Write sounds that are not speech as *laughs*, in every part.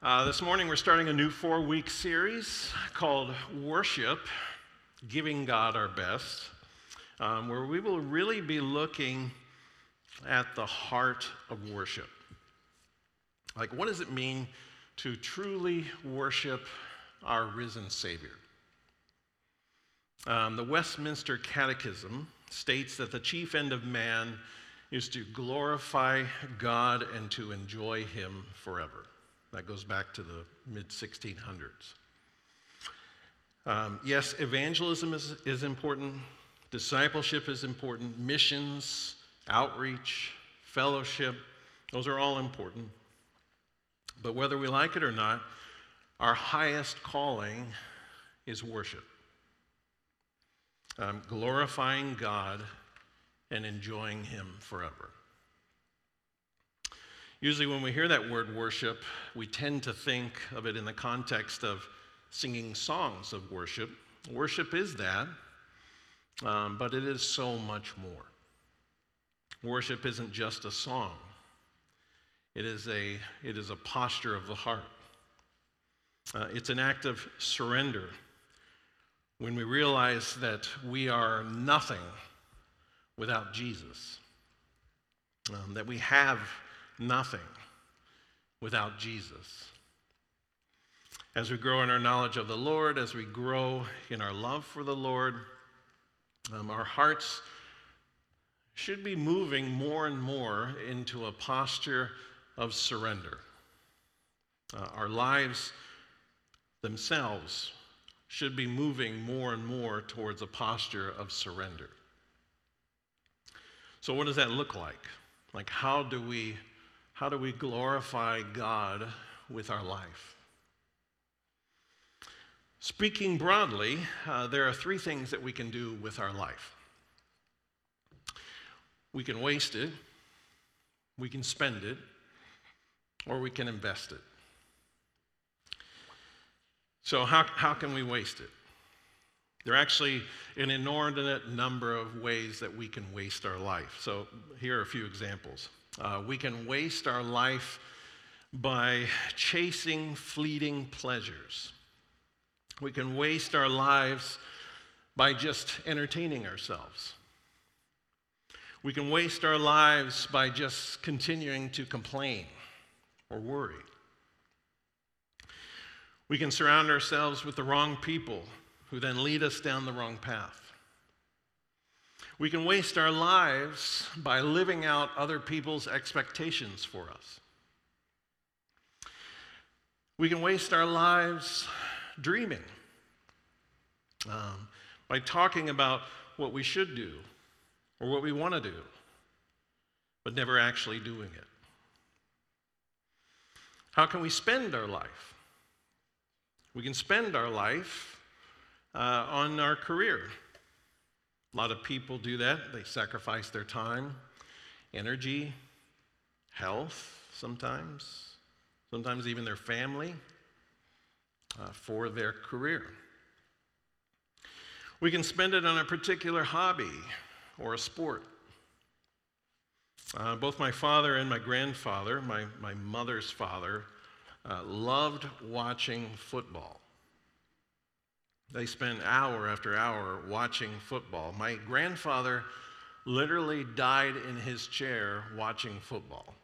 Uh, this morning, we're starting a new four week series called Worship Giving God Our Best, um, where we will really be looking at the heart of worship. Like, what does it mean to truly worship our risen Savior? Um, the Westminster Catechism states that the chief end of man is to glorify God and to enjoy Him forever. That goes back to the mid 1600s. Um, yes, evangelism is, is important, discipleship is important, missions, outreach, fellowship, those are all important. But whether we like it or not, our highest calling is worship. Um, glorifying God and enjoying Him forever. Usually, when we hear that word worship, we tend to think of it in the context of singing songs of worship. Worship is that, um, but it is so much more. Worship isn't just a song, it is a, it is a posture of the heart. Uh, it's an act of surrender when we realize that we are nothing without Jesus, um, that we have nothing without Jesus. As we grow in our knowledge of the Lord, as we grow in our love for the Lord, um, our hearts should be moving more and more into a posture of surrender. Uh, our lives themselves should be moving more and more towards a posture of surrender. So, what does that look like? Like, how do we how do we glorify God with our life? Speaking broadly, uh, there are three things that we can do with our life we can waste it, we can spend it, or we can invest it. So, how, how can we waste it? There are actually an inordinate number of ways that we can waste our life. So, here are a few examples. Uh, we can waste our life by chasing fleeting pleasures. We can waste our lives by just entertaining ourselves. We can waste our lives by just continuing to complain or worry. We can surround ourselves with the wrong people who then lead us down the wrong path. We can waste our lives by living out other people's expectations for us. We can waste our lives dreaming um, by talking about what we should do or what we want to do, but never actually doing it. How can we spend our life? We can spend our life uh, on our career. A lot of people do that. They sacrifice their time, energy, health sometimes, sometimes even their family uh, for their career. We can spend it on a particular hobby or a sport. Uh, both my father and my grandfather, my, my mother's father, uh, loved watching football. They spent hour after hour watching football. My grandfather literally died in his chair watching football.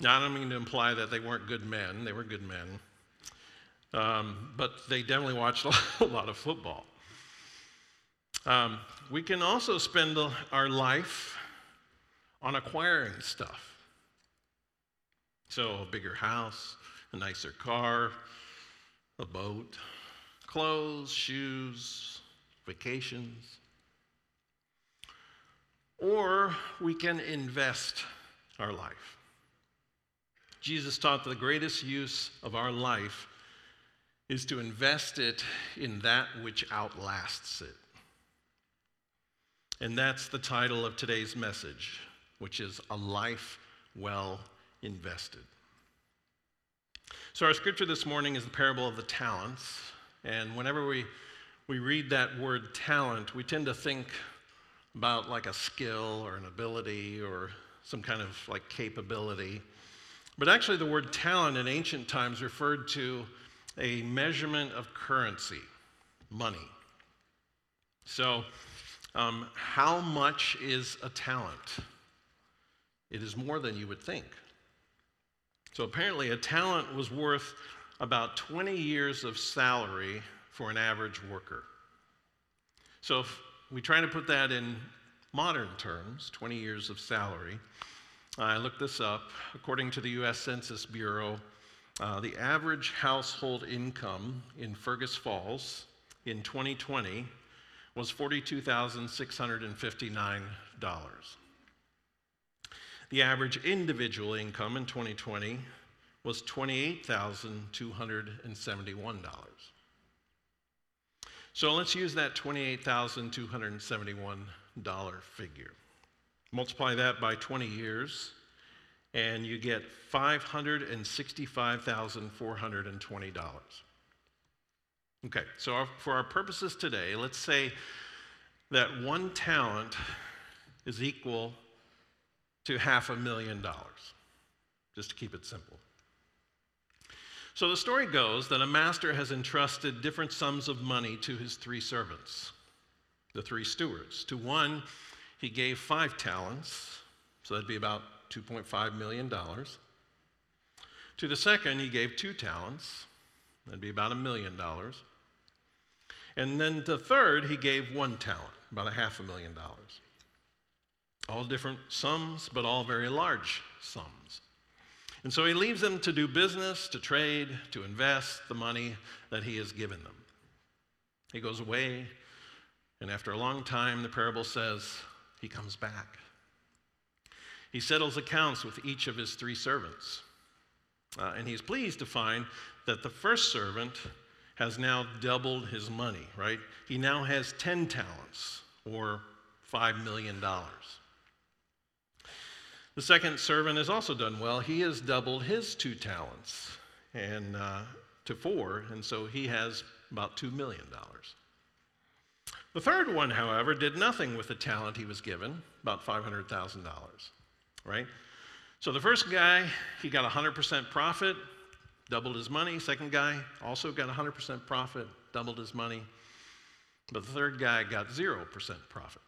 Now, I don't mean to imply that they weren't good men, they were good men. Um, but they definitely watched *laughs* a lot of football. Um, we can also spend our life on acquiring stuff. So, a bigger house, a nicer car, a boat, clothes, shoes, vacations. Or we can invest our life. Jesus taught that the greatest use of our life is to invest it in that which outlasts it. And that's the title of today's message, which is A Life Well Invested. So, our scripture this morning is the parable of the talents. And whenever we, we read that word talent, we tend to think about like a skill or an ability or some kind of like capability. But actually, the word talent in ancient times referred to a measurement of currency, money. So, um, how much is a talent? It is more than you would think. So, apparently, a talent was worth about 20 years of salary for an average worker. So, if we try to put that in modern terms 20 years of salary, I looked this up. According to the US Census Bureau, uh, the average household income in Fergus Falls in 2020 was $42,659. The average individual income in 2020 was $28,271. So let's use that $28,271 figure. Multiply that by 20 years, and you get $565,420. Okay, so for our purposes today, let's say that one talent is equal to half a million dollars, just to keep it simple. So the story goes that a master has entrusted different sums of money to his three servants, the three stewards. To one, he gave five talents, so that'd be about $2.5 million. To the second, he gave two talents, that'd be about a million dollars. And then to the third, he gave one talent, about a half a million dollars. All different sums, but all very large sums. And so he leaves them to do business, to trade, to invest the money that he has given them. He goes away, and after a long time, the parable says, he comes back. He settles accounts with each of his three servants. Uh, and he's pleased to find that the first servant has now doubled his money, right? He now has 10 talents or $5 million. The second servant has also done well. He has doubled his two talents and uh, to four, and so he has about $2 million. The third one, however, did nothing with the talent he was given, about $500,000, right? So the first guy, he got 100% profit, doubled his money. Second guy also got 100% profit, doubled his money. But the third guy got 0% profit.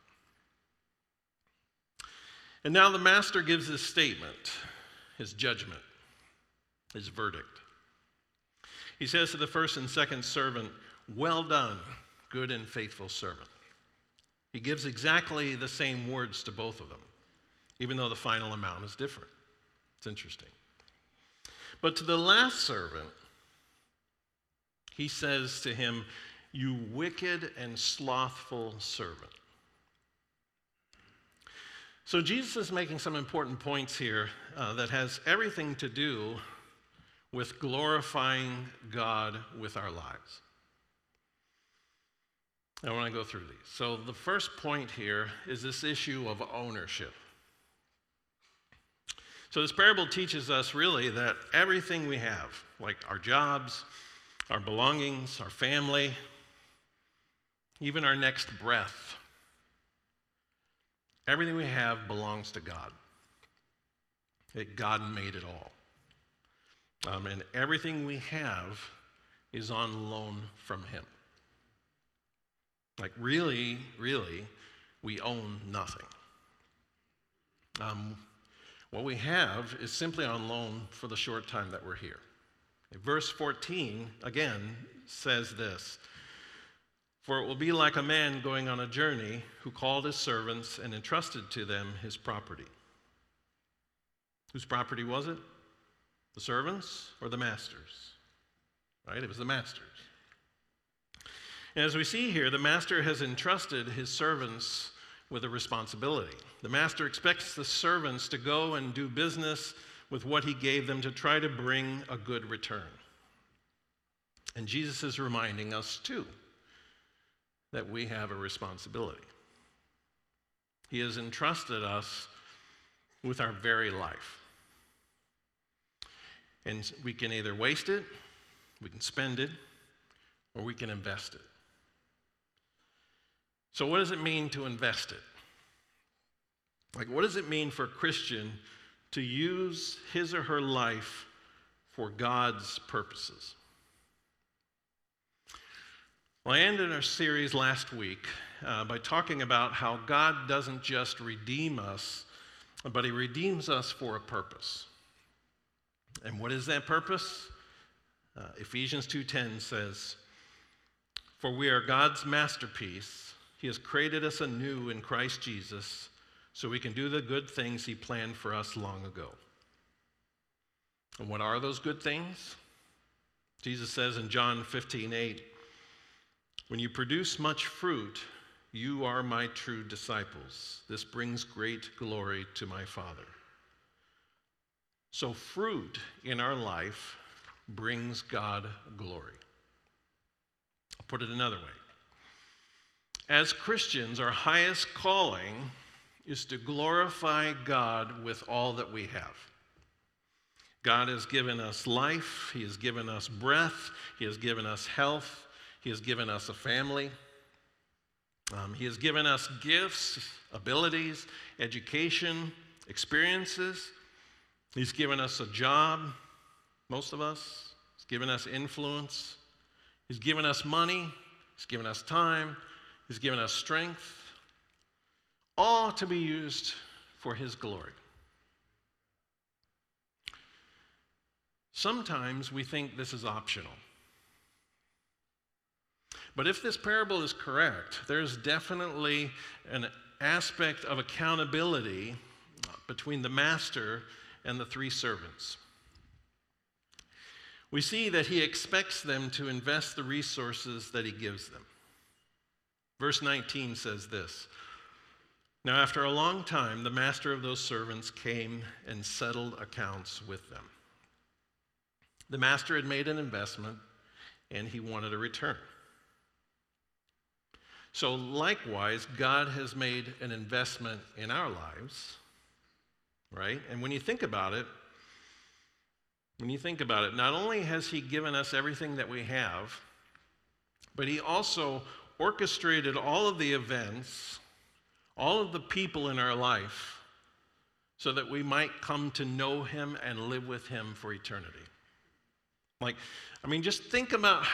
And now the master gives his statement, his judgment, his verdict. He says to the first and second servant, Well done good and faithful servant. He gives exactly the same words to both of them, even though the final amount is different. It's interesting. But to the last servant, he says to him, You wicked and slothful servant. So Jesus is making some important points here uh, that has everything to do with glorifying God with our lives. I want to go through these. So, the first point here is this issue of ownership. So, this parable teaches us really that everything we have, like our jobs, our belongings, our family, even our next breath, everything we have belongs to God. That God made it all. Um, and everything we have is on loan from Him. Like, really, really, we own nothing. Um, what we have is simply on loan for the short time that we're here. Verse 14, again, says this For it will be like a man going on a journey who called his servants and entrusted to them his property. Whose property was it? The servants or the masters? Right? It was the masters. And as we see here, the master has entrusted his servants with a responsibility. The master expects the servants to go and do business with what he gave them to try to bring a good return. And Jesus is reminding us, too, that we have a responsibility. He has entrusted us with our very life. And we can either waste it, we can spend it, or we can invest it. So, what does it mean to invest it? Like, what does it mean for a Christian to use his or her life for God's purposes. Well, I ended our series last week uh, by talking about how God doesn't just redeem us, but He redeems us for a purpose. And what is that purpose? Uh, Ephesians 2:10 says, "For we are God's masterpiece. He has created us anew in Christ Jesus, so we can do the good things He planned for us long ago." And what are those good things? Jesus says in John 15:8, when you produce much fruit, you are my true disciples. This brings great glory to my Father. So, fruit in our life brings God glory. I'll put it another way. As Christians, our highest calling is to glorify God with all that we have. God has given us life, He has given us breath, He has given us health, he has given us a family. Um, he has given us gifts, abilities, education, experiences. He's given us a job, most of us. He's given us influence. He's given us money. He's given us time. He's given us strength. All to be used for His glory. Sometimes we think this is optional. But if this parable is correct, there's definitely an aspect of accountability between the master and the three servants. We see that he expects them to invest the resources that he gives them. Verse 19 says this Now, after a long time, the master of those servants came and settled accounts with them. The master had made an investment and he wanted a return. So, likewise, God has made an investment in our lives, right? And when you think about it, when you think about it, not only has He given us everything that we have, but He also orchestrated all of the events, all of the people in our life, so that we might come to know Him and live with Him for eternity. Like, I mean, just think about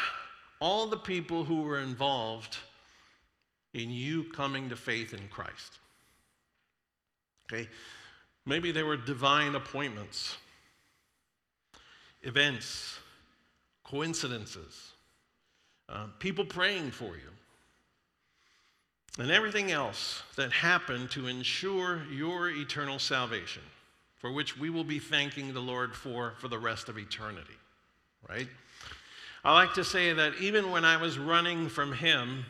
all the people who were involved in you coming to faith in Christ. Okay? Maybe there were divine appointments, events, coincidences, uh, people praying for you, and everything else that happened to ensure your eternal salvation, for which we will be thanking the Lord for for the rest of eternity, right? I like to say that even when I was running from Him,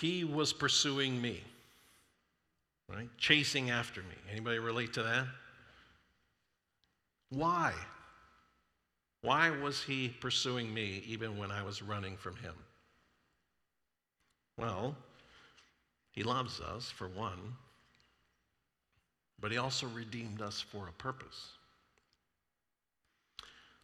he was pursuing me, right? Chasing after me. Anybody relate to that? Why? Why was he pursuing me even when I was running from him? Well, he loves us, for one, but he also redeemed us for a purpose.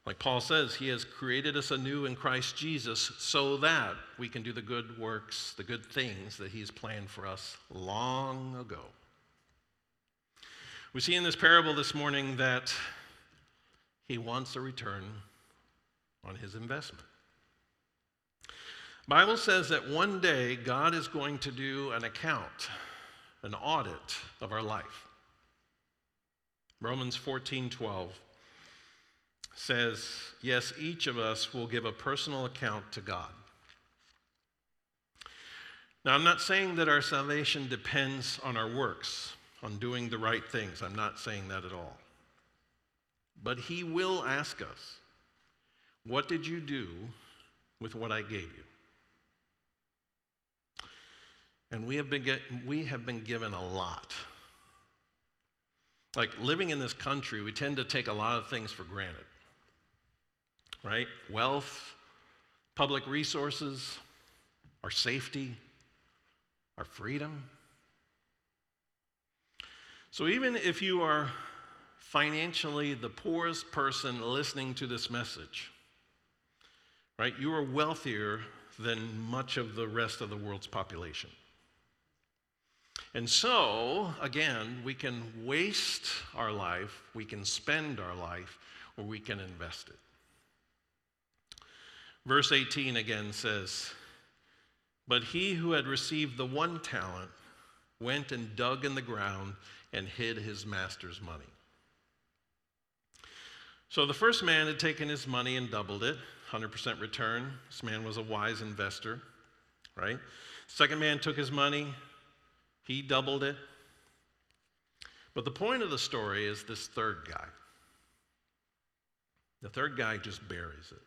Like Paul says, he has created us anew in Christ Jesus so that we can do the good works, the good things that he's planned for us long ago. We see in this parable this morning that he wants a return on his investment. Bible says that one day God is going to do an account, an audit of our life. Romans 14, 12 says, Yes, each of us will give a personal account to God. Now, I'm not saying that our salvation depends on our works, on doing the right things. I'm not saying that at all. But He will ask us, What did you do with what I gave you? And we have been, get, we have been given a lot. Like living in this country, we tend to take a lot of things for granted right? Wealth, public resources, our safety, our freedom. So, even if you are financially the poorest person listening to this message, right, you are wealthier than much of the rest of the world's population. And so, again, we can waste our life, we can spend our life, or we can invest it. Verse 18 again says, But he who had received the one talent went and dug in the ground and hid his master's money. So the first man had taken his money and doubled it, 100% return. This man was a wise investor, right? Second man took his money, he doubled it. But the point of the story is this third guy. The third guy just buries it.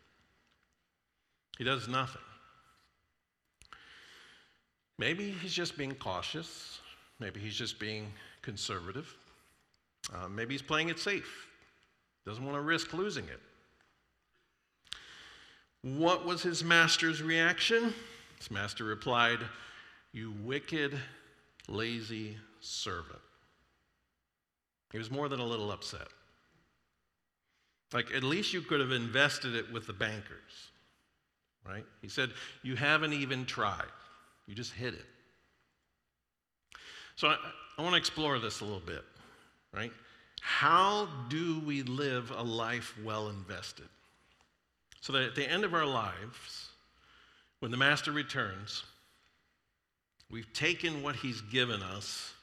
He does nothing. Maybe he's just being cautious. Maybe he's just being conservative. Uh, maybe he's playing it safe. Doesn't want to risk losing it. What was his master's reaction? His master replied, You wicked, lazy servant. He was more than a little upset. Like, at least you could have invested it with the bankers, right? He said, You haven't even tried, you just hid it. So, I, I want to explore this a little bit, right? How do we live a life well invested? So that at the end of our lives, when the Master returns, we've taken what He's given us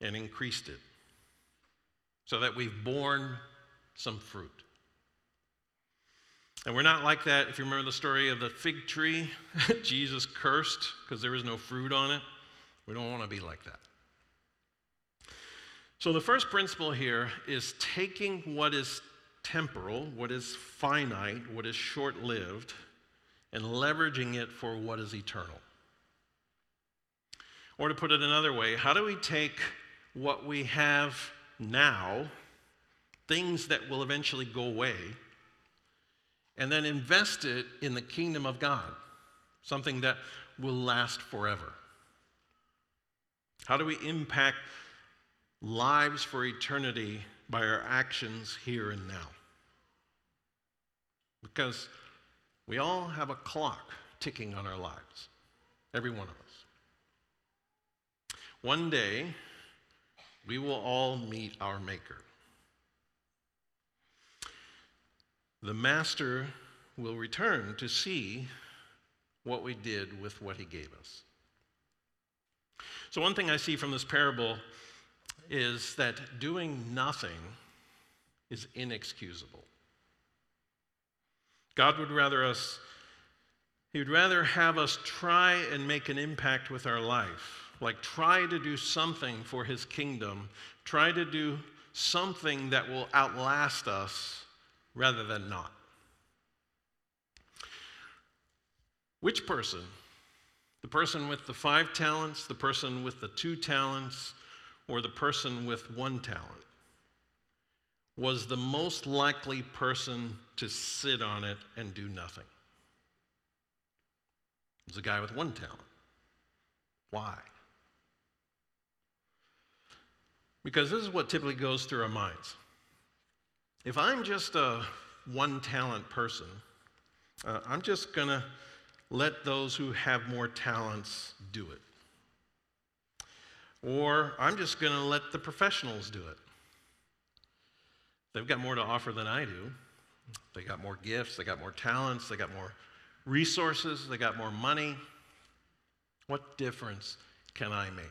and increased it so that we've borne some fruit. And we're not like that. If you remember the story of the fig tree, *laughs* Jesus cursed because there was no fruit on it. We don't want to be like that. So, the first principle here is taking what is temporal, what is finite, what is short lived, and leveraging it for what is eternal. Or to put it another way, how do we take what we have now, things that will eventually go away, and then invest it in the kingdom of God, something that will last forever? How do we impact lives for eternity by our actions here and now? Because we all have a clock ticking on our lives, every one of us. One day, we will all meet our Maker. The Master will return to see what we did with what he gave us. So, one thing I see from this parable is that doing nothing is inexcusable. God would rather us, He would rather have us try and make an impact with our life, like try to do something for His kingdom, try to do something that will outlast us rather than not. Which person? The person with the five talents, the person with the two talents, or the person with one talent was the most likely person to sit on it and do nothing. It was the guy with one talent. Why? Because this is what typically goes through our minds. If I'm just a one talent person, uh, I'm just going to let those who have more talents do it. Or I'm just going to let the professionals do it. They've got more to offer than I do. They got more gifts, they got more talents, they got more resources, they got more money. What difference can I make?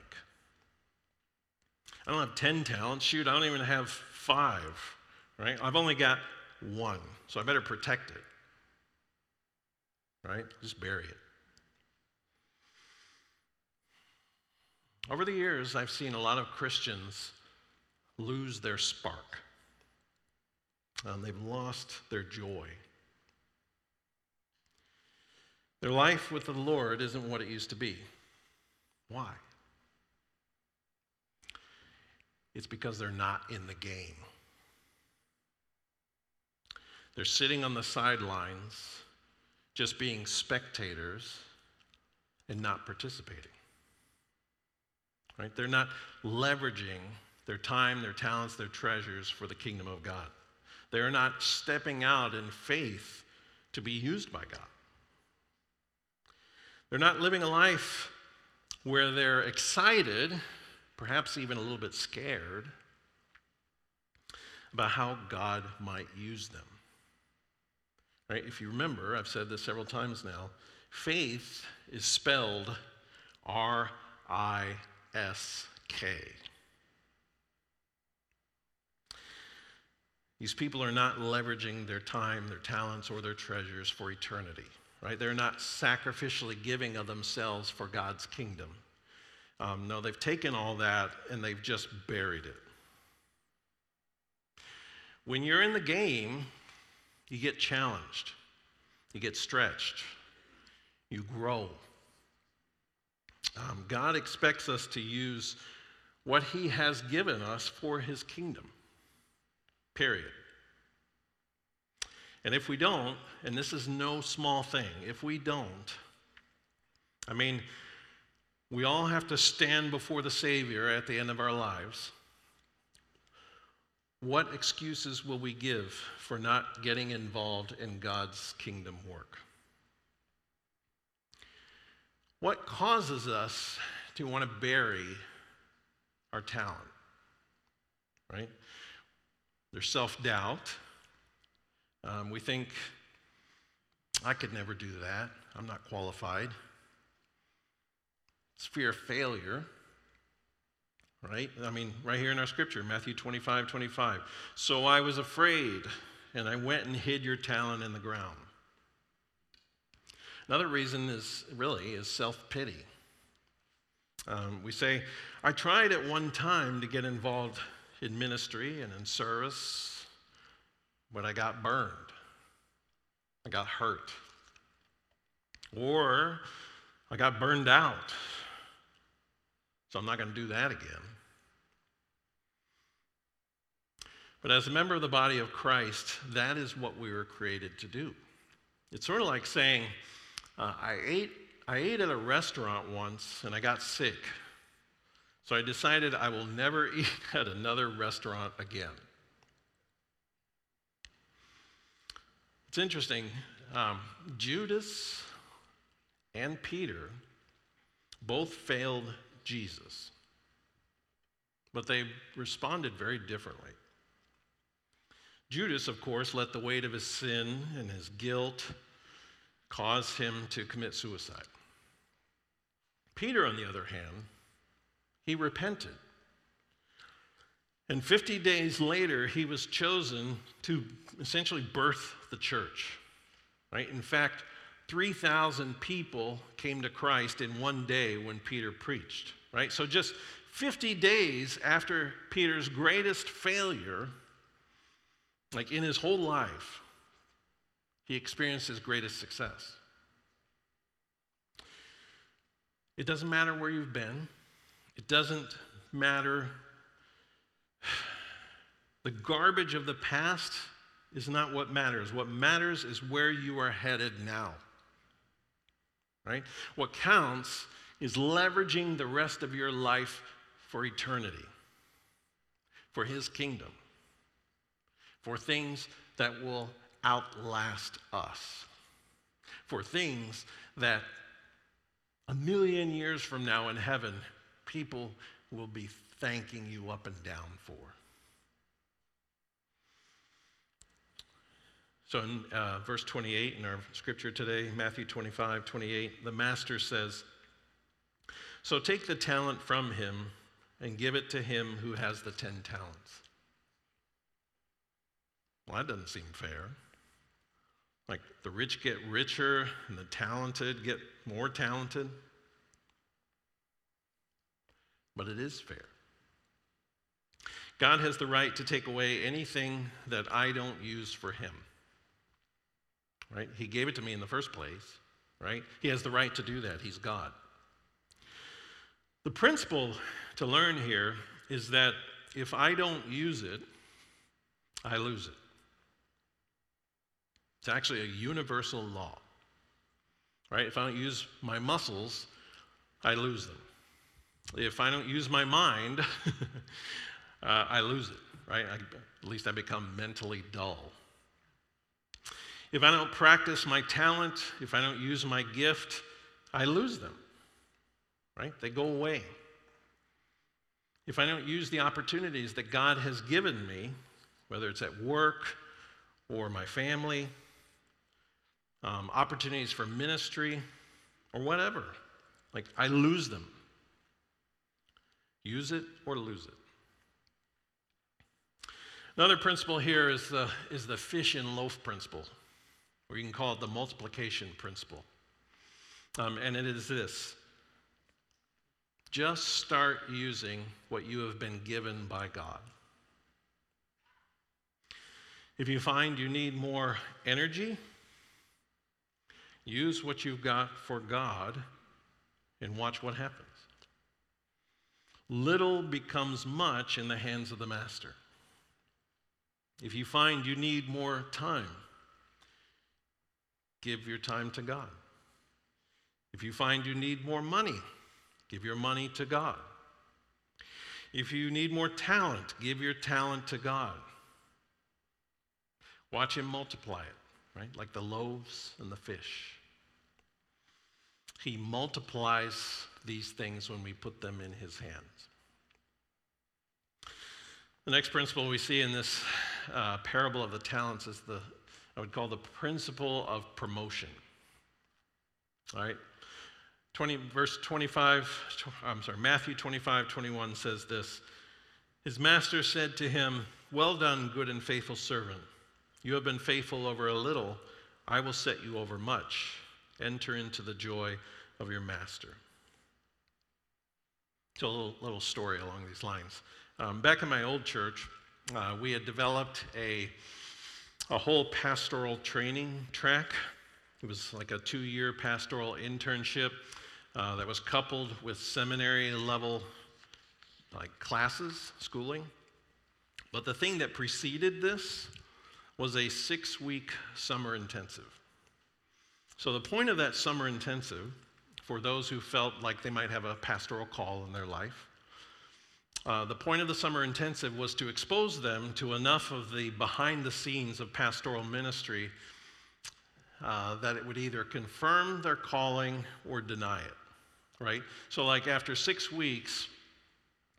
I don't have 10 talents. Shoot, I don't even have five, right? I've only got one, so I better protect it, right? Just bury it. Over the years, I've seen a lot of Christians lose their spark. Um, they've lost their joy. Their life with the Lord isn't what it used to be. Why? It's because they're not in the game. They're sitting on the sidelines, just being spectators and not participating. Right? They're not leveraging their time, their talents, their treasures for the kingdom of God. They are not stepping out in faith to be used by God. They're not living a life where they're excited, perhaps even a little bit scared, about how God might use them. Right? If you remember, I've said this several times now, faith is spelled R I S K. These people are not leveraging their time, their talents, or their treasures for eternity, right? They're not sacrificially giving of themselves for God's kingdom. Um, no, they've taken all that and they've just buried it. When you're in the game, you get challenged, you get stretched, you grow. Um, God expects us to use what He has given us for His kingdom. Period. And if we don't, and this is no small thing, if we don't, I mean, we all have to stand before the Savior at the end of our lives. What excuses will we give for not getting involved in God's kingdom work? What causes us to want to bury our talent? Right? There's self doubt. Um, we think, I could never do that. I'm not qualified. It's fear of failure, right? I mean, right here in our scripture, Matthew 25, 25. So I was afraid, and I went and hid your talent in the ground. Another reason is really is self-pity. Um, we say, I tried at one time to get involved in ministry and in service, but I got burned. I got hurt. Or I got burned out. So I'm not going to do that again. But as a member of the body of Christ, that is what we were created to do. It's sort of like saying, uh, I, ate, I ate at a restaurant once and I got sick. So I decided I will never *laughs* eat at another restaurant again. It's interesting. Um, Judas and Peter both failed Jesus, but they responded very differently. Judas, of course, let the weight of his sin and his guilt cause him to commit suicide. Peter, on the other hand, he repented. And 50 days later, he was chosen to essentially birth the church. Right? In fact, 3,000 people came to Christ in one day when Peter preached. Right? So just 50 days after Peter's greatest failure, like in his whole life, he experienced his greatest success. It doesn't matter where you've been, it doesn't matter. *sighs* The garbage of the past is not what matters. What matters is where you are headed now. Right? What counts is leveraging the rest of your life for eternity, for His kingdom, for things that will outlast us, for things that a million years from now in heaven, people will be thanking you up and down for. So in uh, verse 28 in our scripture today, Matthew 25, 28, the master says, So take the talent from him and give it to him who has the 10 talents. Well, that doesn't seem fair. Like the rich get richer and the talented get more talented. But it is fair. God has the right to take away anything that I don't use for him. Right? He gave it to me in the first place, right? He has the right to do that. He's God. The principle to learn here is that if I don't use it, I lose it. It's actually a universal law. Right? If I don't use my muscles, I lose them. If I don't use my mind, *laughs* uh, I lose it, right? I, at least I become mentally dull. If I don't practice my talent, if I don't use my gift, I lose them, right? They go away. If I don't use the opportunities that God has given me, whether it's at work or my family, um, opportunities for ministry, or whatever, like I lose them. Use it or lose it. Another principle here is the, is the fish and loaf principle, or you can call it the multiplication principle. Um, and it is this just start using what you have been given by God. If you find you need more energy, use what you've got for God and watch what happens. Little becomes much in the hands of the master. If you find you need more time, give your time to God. If you find you need more money, give your money to God. If you need more talent, give your talent to God. Watch Him multiply it, right? Like the loaves and the fish. He multiplies these things when we put them in His hands. The next principle we see in this uh, parable of the talents is the, I would call the principle of promotion. All right? 20, verse 25, I'm sorry, Matthew 25, 21 says this His master said to him, Well done, good and faithful servant. You have been faithful over a little, I will set you over much. Enter into the joy of your master. So, a little, little story along these lines. Um, back in my old church, uh, we had developed a, a whole pastoral training track. It was like a two year pastoral internship uh, that was coupled with seminary level like classes, schooling. But the thing that preceded this was a six week summer intensive. So, the point of that summer intensive, for those who felt like they might have a pastoral call in their life, uh, the point of the summer intensive was to expose them to enough of the behind the scenes of pastoral ministry uh, that it would either confirm their calling or deny it right? So, like, after six weeks,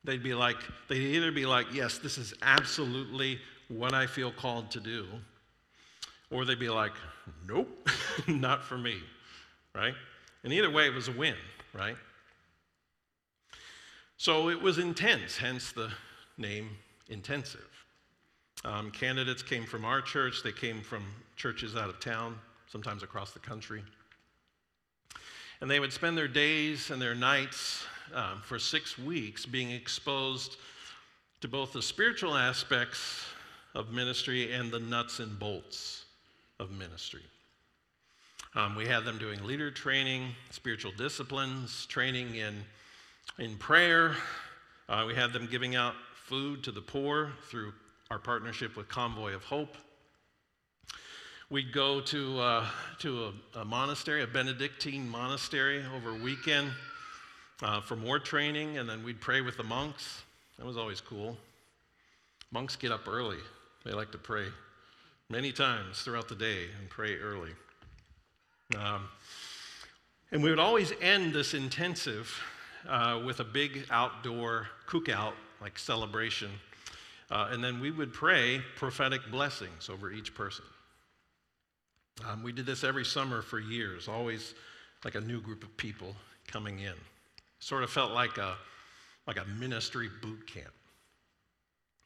they'd be like, they'd either be like, yes, this is absolutely what I feel called to do, or they'd be like, nope, *laughs* not for me, right? And either way, it was a win, right? So it was intense, hence the name intensive. Um, candidates came from our church, they came from churches out of town, sometimes across the country. And they would spend their days and their nights um, for six weeks being exposed to both the spiritual aspects of ministry and the nuts and bolts of ministry. Um, we had them doing leader training, spiritual disciplines, training in, in prayer. Uh, we had them giving out food to the poor through our partnership with Convoy of Hope. We'd go to, uh, to a, a, monastery, a Benedictine monastery, over a weekend uh, for more training, and then we'd pray with the monks. That was always cool. Monks get up early, they like to pray many times throughout the day and pray early. Um, and we would always end this intensive uh, with a big outdoor cookout, like celebration. Uh, and then we would pray prophetic blessings over each person. Um, we did this every summer for years, always like a new group of people coming in. Sort of felt like a, like a ministry boot camp.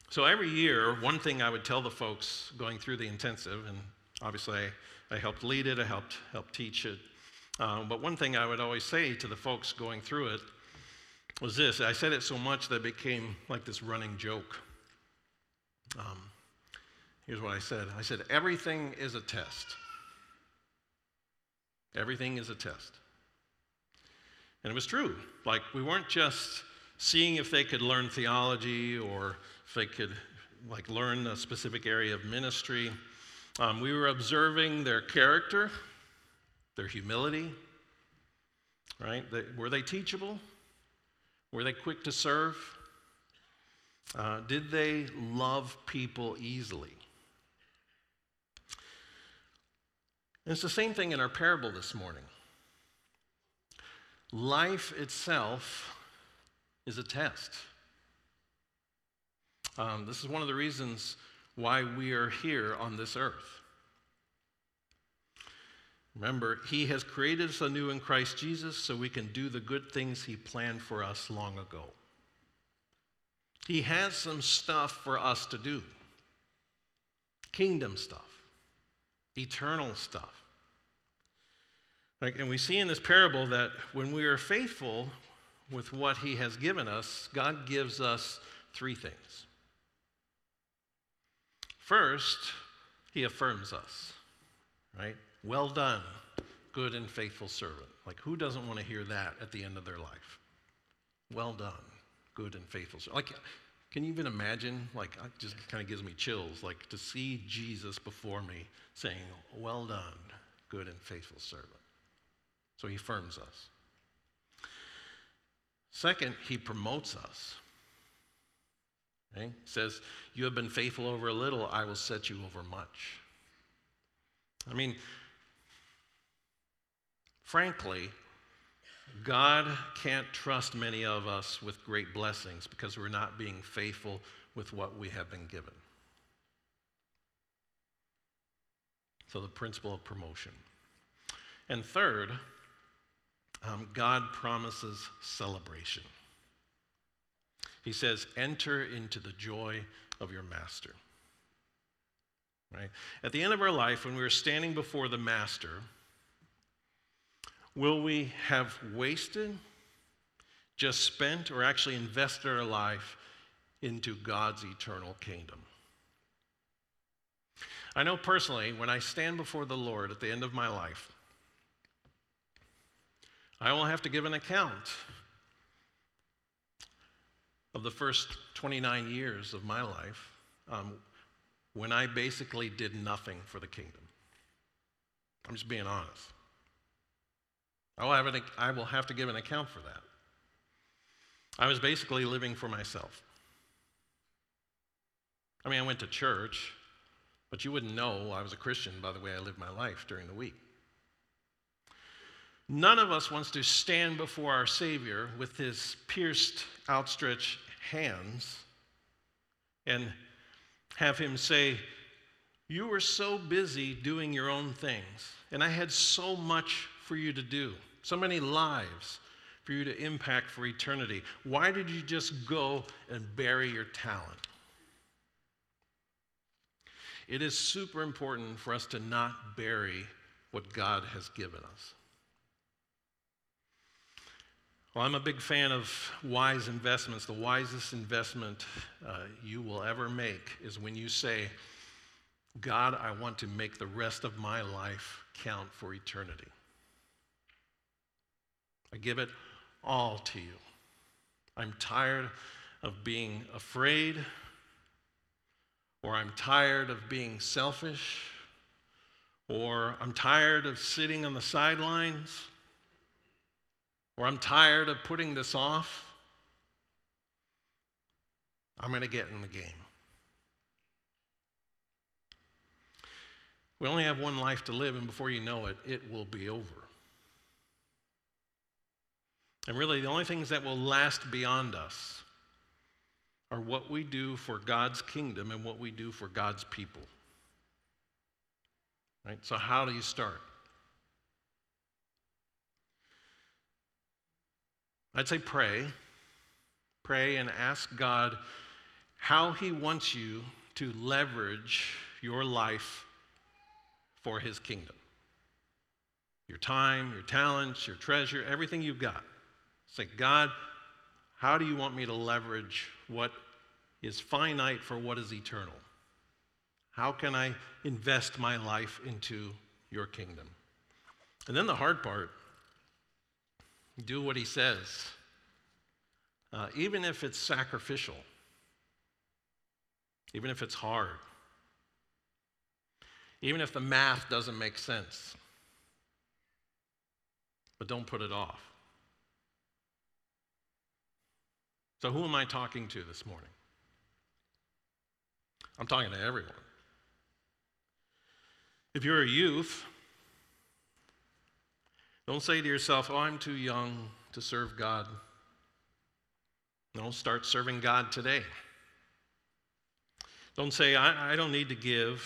So every year, one thing I would tell the folks going through the intensive, and obviously I, I helped lead it, I helped, help teach it. Um, but one thing I would always say to the folks going through it was this I said it so much that it became like this running joke. Um, here's what I said I said, everything is a test. Everything is a test. And it was true. Like, we weren't just seeing if they could learn theology or if they could, like, learn a specific area of ministry. Um, we were observing their character, their humility, right? Were they teachable? Were they quick to serve? Uh, did they love people easily? And it's the same thing in our parable this morning. life itself is a test. Um, this is one of the reasons why we are here on this earth. Remember, He has created us anew in Christ Jesus so we can do the good things He planned for us long ago. He has some stuff for us to do kingdom stuff, eternal stuff. And we see in this parable that when we are faithful with what He has given us, God gives us three things. First, He affirms us, right? Well done, good and faithful servant. Like, who doesn't want to hear that at the end of their life? Well done, good and faithful servant. Like, can you even imagine? Like, it just kind of gives me chills. Like, to see Jesus before me saying, Well done, good and faithful servant. So he affirms us. Second, he promotes us. Okay? Says, You have been faithful over a little, I will set you over much. I mean, Frankly, God can't trust many of us with great blessings because we're not being faithful with what we have been given. So, the principle of promotion. And third, um, God promises celebration. He says, Enter into the joy of your master. Right? At the end of our life, when we're standing before the master, Will we have wasted, just spent, or actually invested our life into God's eternal kingdom? I know personally, when I stand before the Lord at the end of my life, I will have to give an account of the first 29 years of my life um, when I basically did nothing for the kingdom. I'm just being honest. Oh, I will, have an, I will have to give an account for that. I was basically living for myself. I mean, I went to church, but you wouldn't know I was a Christian by the way I lived my life during the week. None of us wants to stand before our Savior with his pierced, outstretched hands and have him say, You were so busy doing your own things, and I had so much for you to do, so many lives for you to impact for eternity. Why did you just go and bury your talent? It is super important for us to not bury what God has given us. Well, I'm a big fan of wise investments. The wisest investment uh, you will ever make is when you say, God, I want to make the rest of my life count for eternity. I give it all to you. I'm tired of being afraid, or I'm tired of being selfish, or I'm tired of sitting on the sidelines, or I'm tired of putting this off. I'm going to get in the game. We only have one life to live, and before you know it, it will be over. And really, the only things that will last beyond us are what we do for God's kingdom and what we do for God's people. Right? So, how do you start? I'd say pray. Pray and ask God how He wants you to leverage your life for His kingdom. Your time, your talents, your treasure, everything you've got. Say, God, how do you want me to leverage what is finite for what is eternal? How can I invest my life into your kingdom? And then the hard part do what he says, uh, even if it's sacrificial, even if it's hard, even if the math doesn't make sense. But don't put it off. So, who am I talking to this morning? I'm talking to everyone. If you're a youth, Don't say to yourself, oh, I'm too young to serve God. No, start serving God today. Don't say, I, I don't need to give.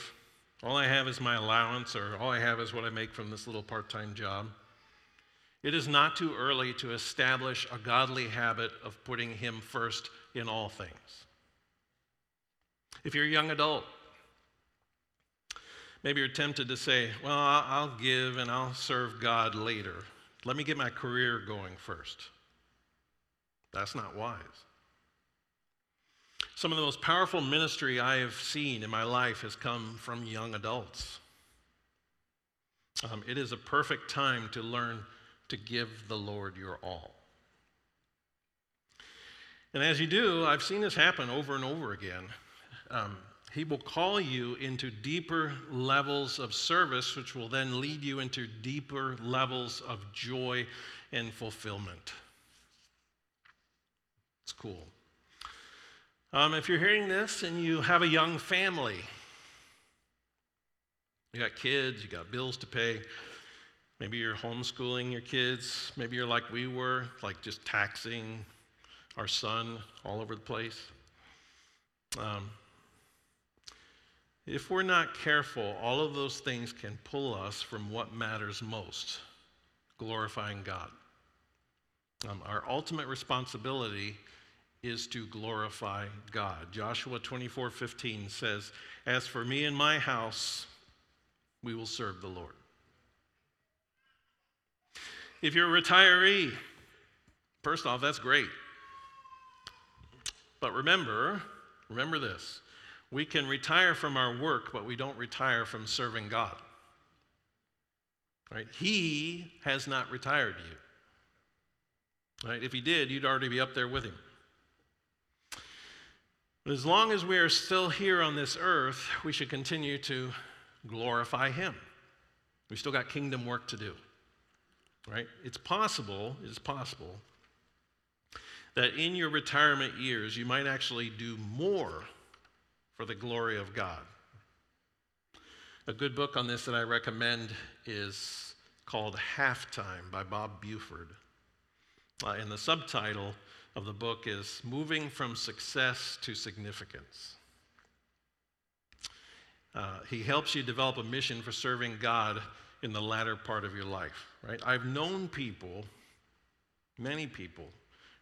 All I have is my allowance, or all I have is what I make from this little part time job. It is not too early to establish a godly habit of putting Him first in all things. If you're a young adult, maybe you're tempted to say, Well, I'll give and I'll serve God later. Let me get my career going first. That's not wise. Some of the most powerful ministry I have seen in my life has come from young adults. Um, it is a perfect time to learn to give the Lord your all. And as you do, I've seen this happen over and over again. Um, he will call you into deeper levels of service, which will then lead you into deeper levels of joy and fulfillment. It's cool. Um, if you're hearing this and you have a young family, you got kids, you got bills to pay, maybe you're homeschooling your kids, maybe you're like we were, like just taxing our son all over the place. Um, if we're not careful, all of those things can pull us from what matters most glorifying God. Um, our ultimate responsibility is to glorify God. Joshua 24 15 says, As for me and my house, we will serve the Lord. If you're a retiree, first off, that's great. But remember, remember this we can retire from our work, but we don't retire from serving God. Right? He has not retired you. Right? If he did, you'd already be up there with him. But as long as we are still here on this earth, we should continue to glorify Him. We've still got kingdom work to do. Right? It's possible, it's possible that in your retirement years you might actually do more for the glory of God. A good book on this that I recommend is called Halftime by Bob Buford. Uh, and the subtitle of the book is Moving from Success to Significance. Uh, he helps you develop a mission for serving God in the latter part of your life, right? I've known people, many people,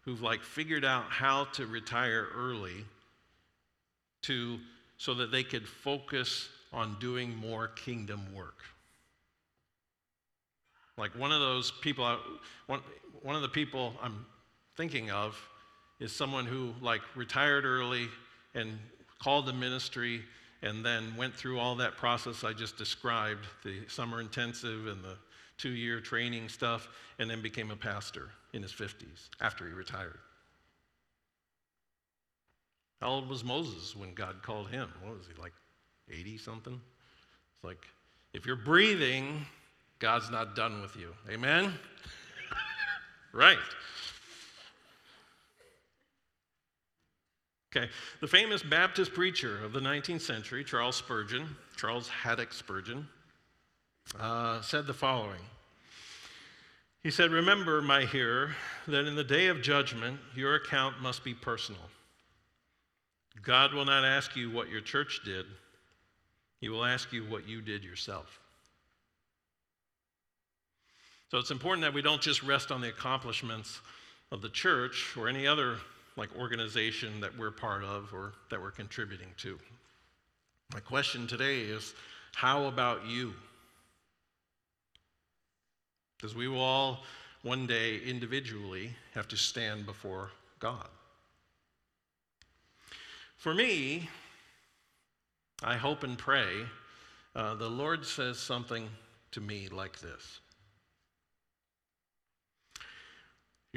who've like figured out how to retire early to so that they could focus on doing more kingdom work. Like one of those people, I, one, one of the people I'm thinking of is someone who like retired early and called the ministry and then went through all that process I just described the summer intensive and the two year training stuff, and then became a pastor in his 50s after he retired. How old was Moses when God called him? What was he, like 80 something? It's like, if you're breathing, God's not done with you. Amen? *laughs* right. Okay, the famous Baptist preacher of the 19th century, Charles Spurgeon, Charles Haddon Spurgeon, uh, said the following. He said, Remember, my hearer, that in the day of judgment, your account must be personal. God will not ask you what your church did, He will ask you what you did yourself. So it's important that we don't just rest on the accomplishments of the church or any other like organization that we're part of or that we're contributing to. My question today is how about you? Because we will all one day individually have to stand before God. For me, I hope and pray uh, the Lord says something to me like this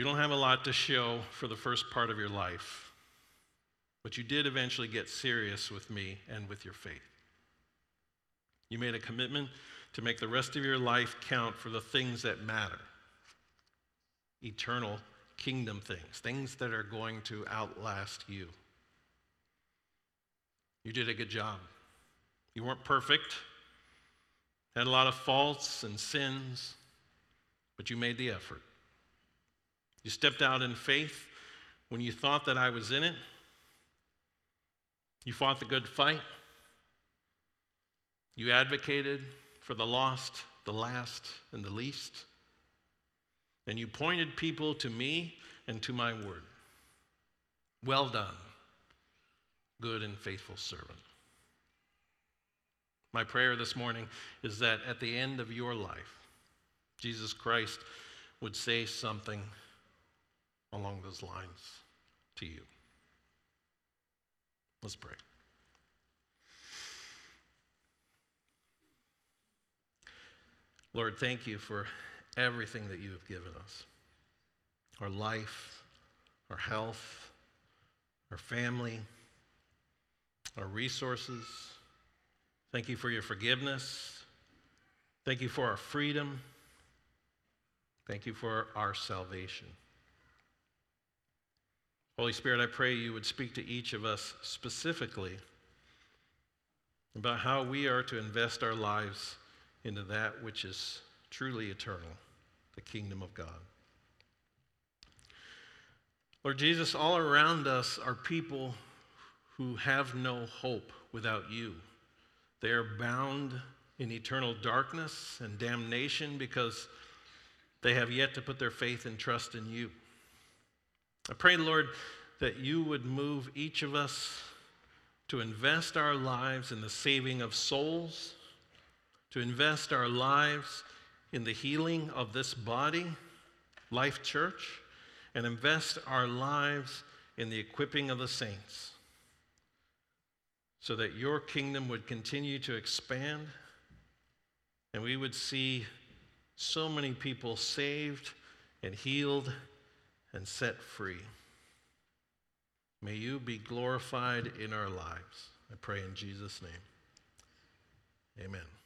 You don't have a lot to show for the first part of your life, but you did eventually get serious with me and with your faith. You made a commitment to make the rest of your life count for the things that matter eternal kingdom things, things that are going to outlast you. You did a good job. You weren't perfect, had a lot of faults and sins, but you made the effort. You stepped out in faith when you thought that I was in it. You fought the good fight. You advocated for the lost, the last, and the least. And you pointed people to me and to my word. Well done, good and faithful servant. My prayer this morning is that at the end of your life, Jesus Christ would say something along those lines to you. Let's pray. Lord, thank you for everything that you have given us our life, our health, our family, our resources. Thank you for your forgiveness. Thank you for our freedom. Thank you for our salvation. Holy Spirit, I pray you would speak to each of us specifically about how we are to invest our lives into that which is truly eternal, the kingdom of God. Lord Jesus, all around us are people who have no hope without you. They are bound in eternal darkness and damnation because they have yet to put their faith and trust in you. I pray, Lord, that you would move each of us to invest our lives in the saving of souls, to invest our lives in the healing of this body, Life Church, and invest our lives in the equipping of the saints so that your kingdom would continue to expand and we would see so many people saved and healed and set free. May you be glorified in our lives. I pray in Jesus' name. Amen.